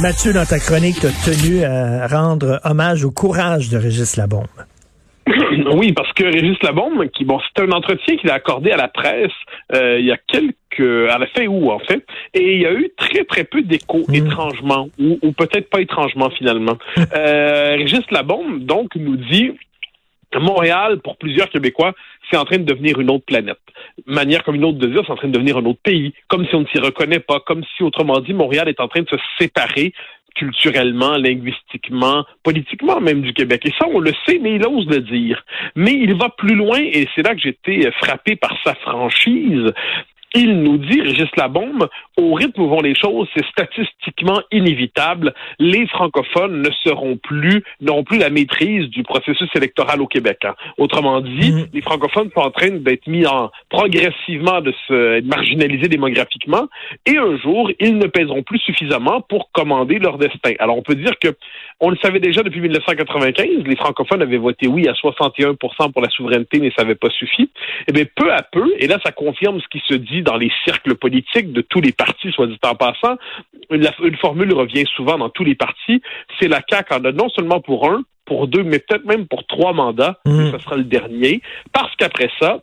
Mathieu, dans ta chronique, tu as tenu à rendre hommage au courage de Régis Labombe. Oui, parce que Régis Labombe, qui bon, c'est un entretien qu'il a accordé à la presse euh, il y a quelques, à la fin août en fait, et il y a eu très très peu d'écho, mm. étrangement, ou, ou peut-être pas étrangement finalement. euh, Régis Labombe donc nous dit Montréal, pour plusieurs Québécois, c'est en train de devenir une autre planète. Manière comme une autre de dire, c'est en train de devenir un autre pays, comme si on ne s'y reconnaît pas, comme si, autrement dit, Montréal est en train de se séparer culturellement, linguistiquement, politiquement même du Québec. Et ça, on le sait, mais il ose le dire. Mais il va plus loin, et c'est là que j'étais frappé par sa franchise. Il nous dit, Régis Labombe, au rythme où vont les choses, c'est statistiquement inévitable. Les francophones ne seront plus, n'auront plus la maîtrise du processus électoral au Québec. Hein. Autrement dit, mm-hmm. les francophones sont en train d'être mis en progressivement de se marginaliser démographiquement, et un jour, ils ne pèseront plus suffisamment pour commander leur destin. Alors, on peut dire que on le savait déjà depuis 1995, les francophones avaient voté oui à 61% pour la souveraineté, mais ça n'avait pas suffi. Eh bien, peu à peu, et là, ça confirme ce qui se dit dans les cercles politiques de tous les partis, soit dit en passant. Une, une formule revient souvent dans tous les partis. C'est la CAQ en a non seulement pour un, pour deux, mais peut-être même pour trois mandats. Mmh. Ce sera le dernier. Parce qu'après ça,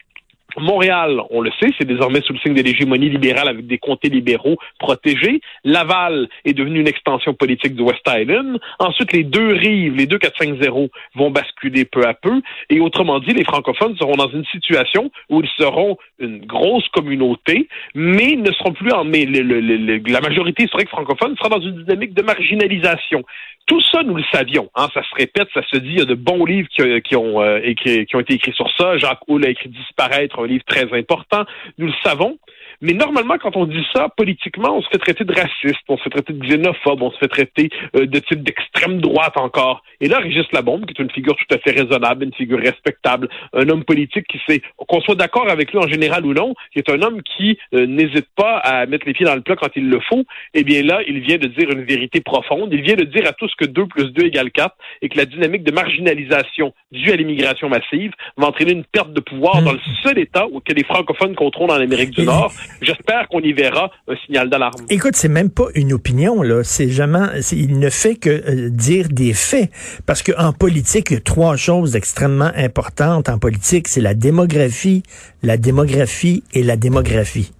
Montréal, on le sait, c'est désormais sous le signe de l'hégémonie libérale avec des comtés libéraux protégés. Laval est devenu une extension politique du West Island. Ensuite, les deux rives, les deux 4-5-0 vont basculer peu à peu. Et autrement dit, les francophones seront dans une situation où ils seront une grosse communauté, mais ne seront plus en... Mais la majorité historique francophone sera dans une dynamique de marginalisation. Tout ça, nous le savions. Hein, ça se répète, ça se dit. Il y a de bons livres qui, ont, euh, qui ont été écrits sur ça. Jacques Hull a écrit Disparaître, un livre très important. Nous le savons. Mais normalement, quand on dit ça, politiquement, on se fait traiter de raciste, on se fait traiter de xénophobe, on se fait traiter euh, de type d'extrême droite encore. Et là, Régis Labombe, qui est une figure tout à fait raisonnable, une figure respectable, un homme politique qui sait, qu'on soit d'accord avec lui en général ou non, qui est un homme qui euh, n'hésite pas à mettre les pieds dans le plat quand il le faut, eh bien là, il vient de dire une vérité profonde. Il vient de dire à tous que 2 plus 2 égale 4 et que la dynamique de marginalisation due à l'immigration massive va entraîner une perte de pouvoir mmh. dans le seul État où que les francophones contrôlent en Amérique du Nord. J'espère qu'on y verra un signal d'alarme. Écoute, c'est même pas une opinion, là. C'est jamais, il ne fait que euh, dire des faits. Parce qu'en politique, il y a trois choses extrêmement importantes en politique. C'est la démographie, la démographie et la démographie.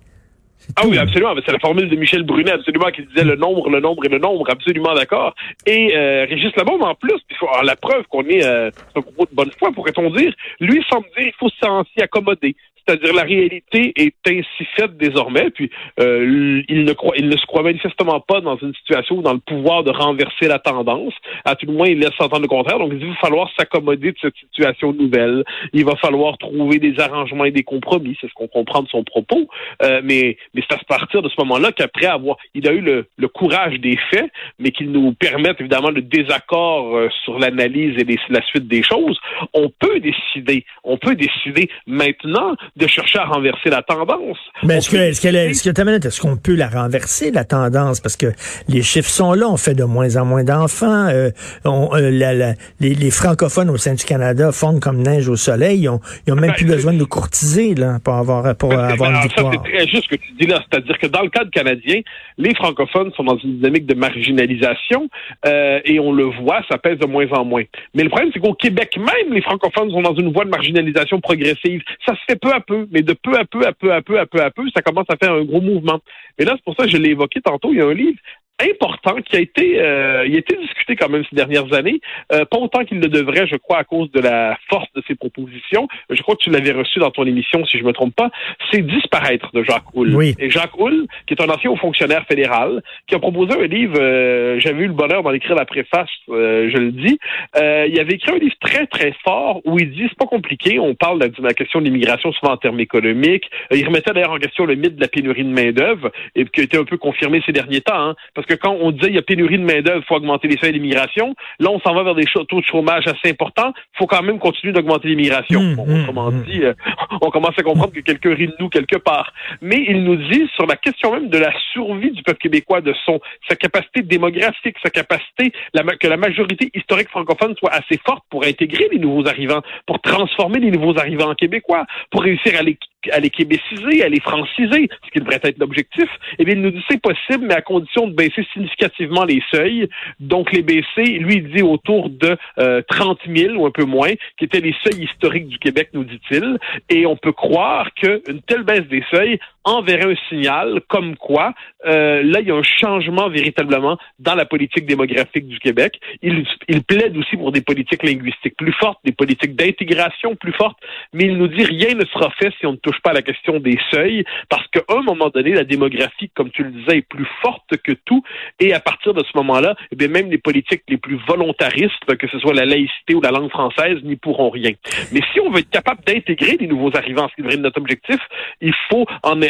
Ah oui, absolument. C'est la formule de Michel Brunet, absolument, qui disait le nombre, le nombre et le nombre, absolument d'accord. Et euh, Régis Labombe, en plus, il faut, la preuve qu'on est euh, un gros de bonne foi, pourrait-on dire, lui semble dire il faut s'y accommoder. C'est-à-dire la réalité est ainsi faite désormais, puis euh, il, ne croit, il ne se croit manifestement pas dans une situation où dans le pouvoir de renverser la tendance. À tout le moins, il laisse entendre le contraire. Donc, il va falloir s'accommoder de cette situation nouvelle. Il va falloir trouver des arrangements et des compromis. C'est ce qu'on comprend de son propos. Euh, mais mais c'est à partir de ce moment-là qu'après avoir, il a eu le, le courage des faits, mais qu'il nous permette évidemment le désaccord euh, sur l'analyse et la suite des choses. On peut décider. On peut décider maintenant de chercher à renverser la tendance. Mais est-ce que, est-ce est-ce est-ce qu'on peut la renverser, la tendance? Parce que les chiffres sont là, on fait de moins en moins d'enfants. Euh, euh, les, francophones au sein du Canada fondent comme neige au soleil. Ils ont, ont même ben, plus besoin de nous courtiser là, pour avoir, pour ben, avoir une victoire. c'est très juste ce que tu dis là. C'est-à-dire que dans le cadre canadien, les francophones sont dans une dynamique de marginalisation euh, et on le voit, ça pèse de moins en moins. Mais le problème, c'est qu'au Québec même, les francophones sont dans une voie de marginalisation progressive. Ça se fait peu à peu, mais de peu à peu, à peu à peu, à peu à peu, ça commence à faire un gros mouvement. Et là, c'est pour ça que je l'ai évoqué tantôt, il y a un livre important qui a été euh, il a été discuté quand même ces dernières années, euh, pas autant qu'il ne devrait, je crois, à cause de la force de ses propositions. Je crois que tu l'avais reçu dans ton émission, si je me trompe pas. C'est Disparaître de Jacques Houle. Oui. Et Jacques Houle, qui est un ancien haut fonctionnaire fédéral, qui a proposé un livre, euh, j'avais eu le bonheur d'en écrire la préface, euh, je le dis. il avait écrit un livre très, très fort où il dit, c'est pas compliqué, on parle de la question de l'immigration souvent en termes économiques. il remettait d'ailleurs en question le mythe de la pénurie de main-d'œuvre, et qui a été un peu confirmé ces derniers temps, hein, parce que quand on disait il y a pénurie de main-d'œuvre, il faut augmenter les seuils d'immigration, là, on s'en va vers des taux de chômage assez importants. Il faut quand même continuer d'augmenter l'immigration. Mmh, bon, autrement mmh, dit, euh, on commence à comprendre que quelqu'un rit de nous quelque part. Mais il nous dit sur la question même de la survie du peuple québécois, de son sa capacité démographique, sa capacité la, que la majorité historique francophone soit assez forte pour intégrer les nouveaux arrivants, pour transformer les nouveaux arrivants en québécois, pour réussir à les à les québéciser, à les franciser, ce qui devrait être l'objectif, eh bien, il nous dit c'est possible, mais à condition de baisser significativement les seuils. Donc, les baisser, lui, il dit autour de euh, 30 000 ou un peu moins, qui étaient les seuils historiques du Québec, nous dit-il. Et on peut croire qu'une telle baisse des seuils enverrait un signal comme quoi, euh, là, il y a un changement véritablement dans la politique démographique du Québec. Il, plaide aussi pour des politiques linguistiques plus fortes, des politiques d'intégration plus fortes, mais il nous dit rien ne sera fait si on ne touche pas à la question des seuils, parce qu'à un moment donné, la démographie, comme tu le disais, est plus forte que tout, et à partir de ce moment-là, eh même les politiques les plus volontaristes, que ce soit la laïcité ou la langue française, n'y pourront rien. Mais si on veut être capable d'intégrer des nouveaux arrivants, ce qui devrait être notre objectif, il faut en,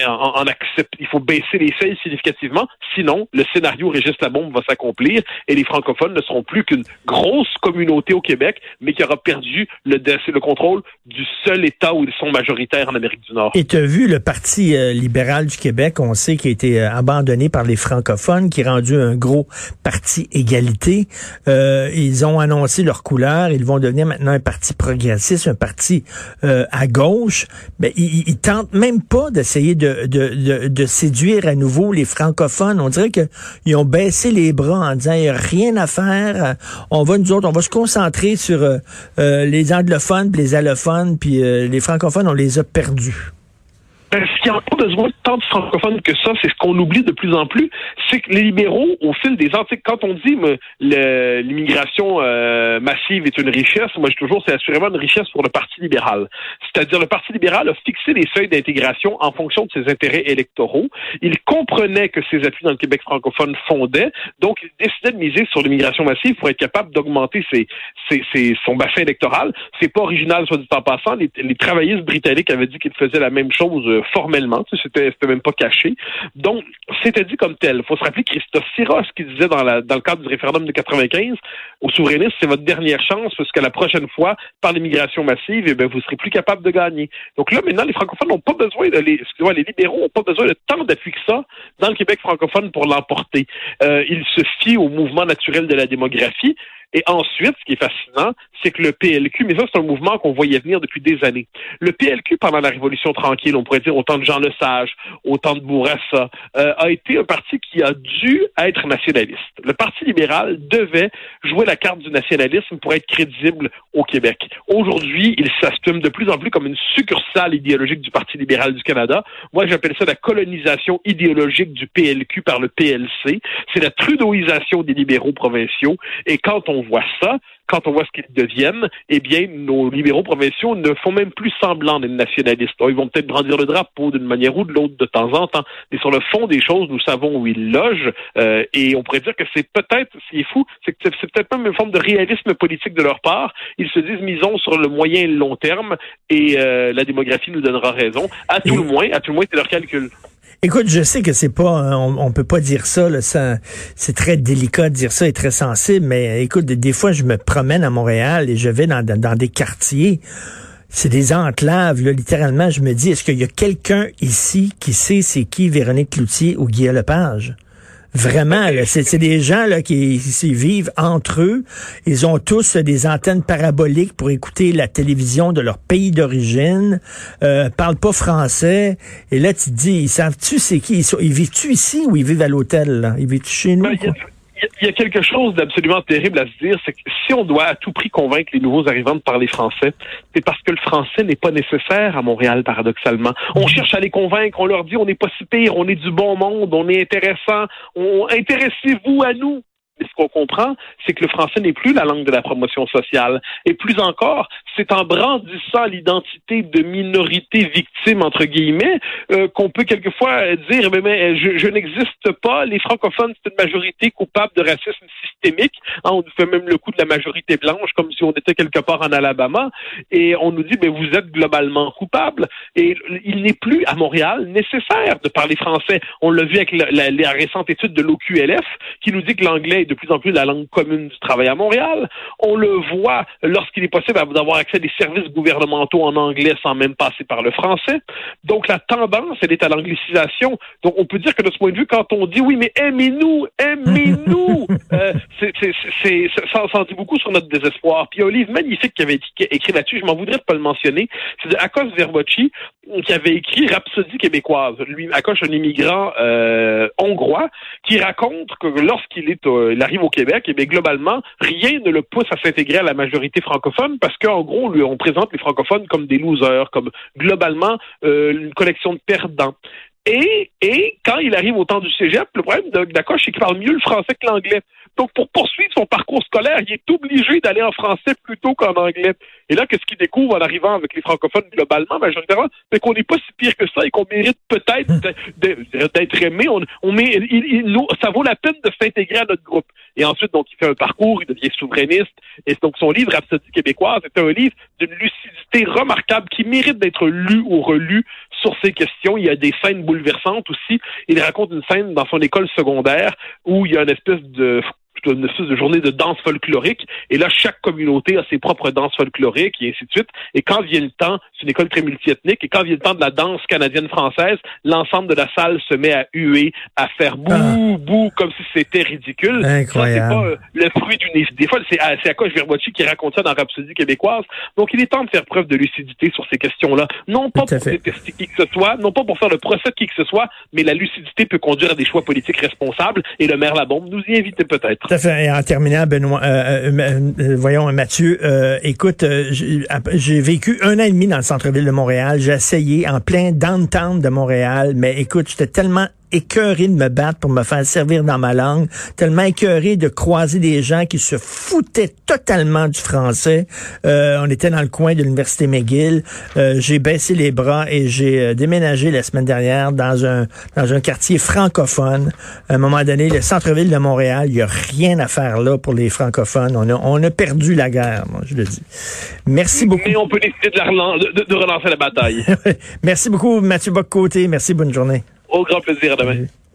il faut baisser les seuils significativement, sinon le scénario Régis bombe va s'accomplir et les francophones ne seront plus qu'une grosse communauté au Québec, mais qui aura perdu le, le contrôle du seul État où ils sont majoritaires en Amérique du Nord. Et tu as vu le Parti euh, libéral du Québec, on sait qu'il a été euh, abandonné par les francophones, qui est rendu un gros parti égalité. Euh, ils ont annoncé leur couleur, ils vont devenir maintenant un parti progressiste, un parti à gauche. Mais ils, ils tentent même pas d'essayer de, de, de, de, séduire à nouveau les francophones. On dirait qu'ils ont baissé les bras en disant il n'y a rien à faire. On va nous autres, on va se concentrer sur euh, les anglophones, les allophones, puis les francophones, on les a perdus. Ben, ce qui a pas besoin tant de francophones que ça, c'est ce qu'on oublie de plus en plus, c'est que les libéraux, au fil des ans, quand on dit l'immigration euh, massive est une richesse, moi je toujours c'est assurément une richesse pour le Parti libéral. C'est-à-dire le Parti libéral a fixé les seuils d'intégration en fonction de ses intérêts électoraux. Il comprenait que ses appuis dans le Québec francophone fondaient, donc il décidait de miser sur l'immigration massive pour être capable d'augmenter ses, ses, son bassin électoral. C'est pas original, soit dit en passant. Les, les travaillistes britanniques avaient dit qu'ils faisaient la même chose euh, formellement. C'était, même pas caché. Donc, c'était dit comme tel. Il faut se rappeler Christophe Siros qui disait dans, le cadre du référendum de 95 aux souverainistes, c'est votre dernière chance parce que la prochaine fois, par l'immigration massive, eh bien, vous serez plus capable de gagner. Donc là, maintenant, les francophones n'ont pas besoin de les, excusez-moi, les libéraux n'ont pas besoin de tant d'appui que ça dans le Québec francophone pour l'emporter. Euh, ils se fient au mouvement naturel de la démographie. Et ensuite, ce qui est fascinant, c'est que le PLQ, mais ça c'est un mouvement qu'on voyait venir depuis des années. Le PLQ, pendant la Révolution tranquille, on pourrait dire autant de Jean Lesage, autant de Bourassa, euh, a été un parti qui a dû être nationaliste. Le Parti libéral devait jouer la carte du nationalisme pour être crédible au Québec. Aujourd'hui, il s'assume de plus en plus comme une succursale idéologique du Parti libéral du Canada. Moi, j'appelle ça la colonisation idéologique du PLQ par le PLC. C'est la trudeauisation des libéraux provinciaux. Et quand on voit ça, quand on voit ce qu'ils deviennent, eh bien, nos libéraux provinciaux ne font même plus semblant d'être nationalistes. ils vont peut-être brandir le drapeau d'une manière ou de l'autre de temps en temps, mais sur le fond des choses, nous savons où ils logent, euh, et on pourrait dire que c'est peut-être, ce qui est fou, c'est que c'est peut-être même une forme de réalisme politique de leur part. Ils se disent, misons sur le moyen et le long terme, et euh, la démographie nous donnera raison. À tout le moins, à tout le moins, c'est leur calcul. Écoute, je sais que c'est pas, hein, on, peut pas dire ça, c'est très délicat de dire ça et très sensible, mais écoute, des, fois je me promène à Montréal et je vais dans, dans, des quartiers, c'est des enclaves, là, littéralement, je me dis, est-ce qu'il y a quelqu'un ici qui sait c'est qui Véronique Cloutier ou Guy Lepage? Vraiment, c'est des gens là, qui, vivent entre eux. Ils ont tous des antennes paraboliques pour écouter la télévision de leur pays d'origine, euh, parlent pas français. Et là, tu te dis, ils savent-tu c'est qui? Ils, vivent-tu ici ou ils vivent à l'hôtel? Ils vivent chez nous? Ben, il y a quelque chose d'absolument terrible à se dire, c'est que si on doit à tout prix convaincre les nouveaux arrivants de parler français, c'est parce que le français n'est pas nécessaire à Montréal, paradoxalement. On mm-hmm. cherche à les convaincre, on leur dit on n'est pas si pire, on est du bon monde, on est intéressant, on intéressez-vous à nous. Mais ce qu'on comprend, c'est que le français n'est plus la langue de la promotion sociale. Et plus encore, c'est en brandissant l'identité de minorité victime, entre guillemets, euh, qu'on peut quelquefois dire, mais, je n'existe pas, les francophones, c'est une majorité coupable de racisme systémique. Hein, on nous fait même le coup de la majorité blanche, comme si on était quelque part en Alabama. Et on nous dit, mais vous êtes globalement coupable. Et il n'est plus, à Montréal, nécessaire de parler français. On l'a vu avec la, la récente étude de l'OQLF, qui nous dit que l'anglais de plus en plus la langue commune du travail à Montréal. On le voit lorsqu'il est possible d'avoir accès à des services gouvernementaux en anglais sans même passer par le français. Donc la tendance, elle est à l'anglicisation. Donc on peut dire que de ce point de vue, quand on dit oui, mais aimez-nous, aimez-nous, euh, euh, c'est, ça en dit beaucoup sur notre désespoir. Puis il y a un livre magnifique qui avait écrit là-dessus, je m'en voudrais de pas le mentionner, c'est de Akos Verbocci, qui avait écrit Rhapsodie québécoise. Lui, Akos, un immigrant euh, hongrois, qui raconte que lorsqu'il est, euh, il arrive au Québec, et eh bien globalement, rien ne le pousse à s'intégrer à la majorité francophone, parce qu'en gros, on présente les francophones comme des losers, comme globalement euh, une collection de perdants. Et, et quand il arrive au temps du cégep, le problème Dacoche, c'est qu'il parle mieux le français que l'anglais. Donc, pour poursuivre son parcours scolaire, il est obligé d'aller en français plutôt qu'en anglais. Et là, qu'est-ce qu'il découvre en arrivant avec les francophones globalement, majoritairement, c'est qu'on n'est pas si pire que ça et qu'on mérite peut-être d'être aimé. On, on met, il, ça vaut la peine de s'intégrer à notre groupe. Et ensuite, donc, il fait un parcours, il devient souverainiste. Et donc, son livre, Rhapsodie québécoise, est un livre d'une lucidité remarquable qui mérite d'être lu ou relu sur ces questions. Il y a des scènes bouleversantes aussi. Il raconte une scène dans son école secondaire où il y a une espèce de une espèce de journée de danse folklorique. Et là, chaque communauté a ses propres danses folkloriques et ainsi de suite. Et quand vient le temps, c'est une école très multiethnique, et quand vient le temps de la danse canadienne-française, l'ensemble de la salle se met à huer, à faire bouh, ah. bouh, comme si c'était ridicule. Incroyable. c'est pas euh, le fruit d'une... Des fois, c'est à, à quoi je qui raconte ça dans Rhapsodie québécoise. Donc, il est temps de faire preuve de lucidité sur ces questions-là. Non pas pour détester qui que ce soit, non pas pour faire le procès de qui que ce soit, mais la lucidité peut conduire à des choix politiques responsables, et le maire Labombe nous y invite peut-être. Et en terminant, Benoît, euh, euh, euh, voyons, Mathieu, écoute, j'ai vécu un an et demi dans le centre-ville de Montréal. J'ai essayé en plein downtown de Montréal, mais écoute, j'étais tellement écœuré de me battre pour me faire servir dans ma langue, tellement écœuré de croiser des gens qui se foutaient totalement du français. Euh, on était dans le coin de l'université McGill. Euh, j'ai baissé les bras et j'ai euh, déménagé la semaine dernière dans un dans un quartier francophone. À un moment donné, le centre-ville de Montréal, il y a rien à faire là pour les francophones. On a on a perdu la guerre, moi, je le dis. Merci beaucoup. Mais on peut décider de, de, relancer la bataille. Merci beaucoup, Mathieu Boccoté. Merci, bonne journée. Au grand plaisir. À.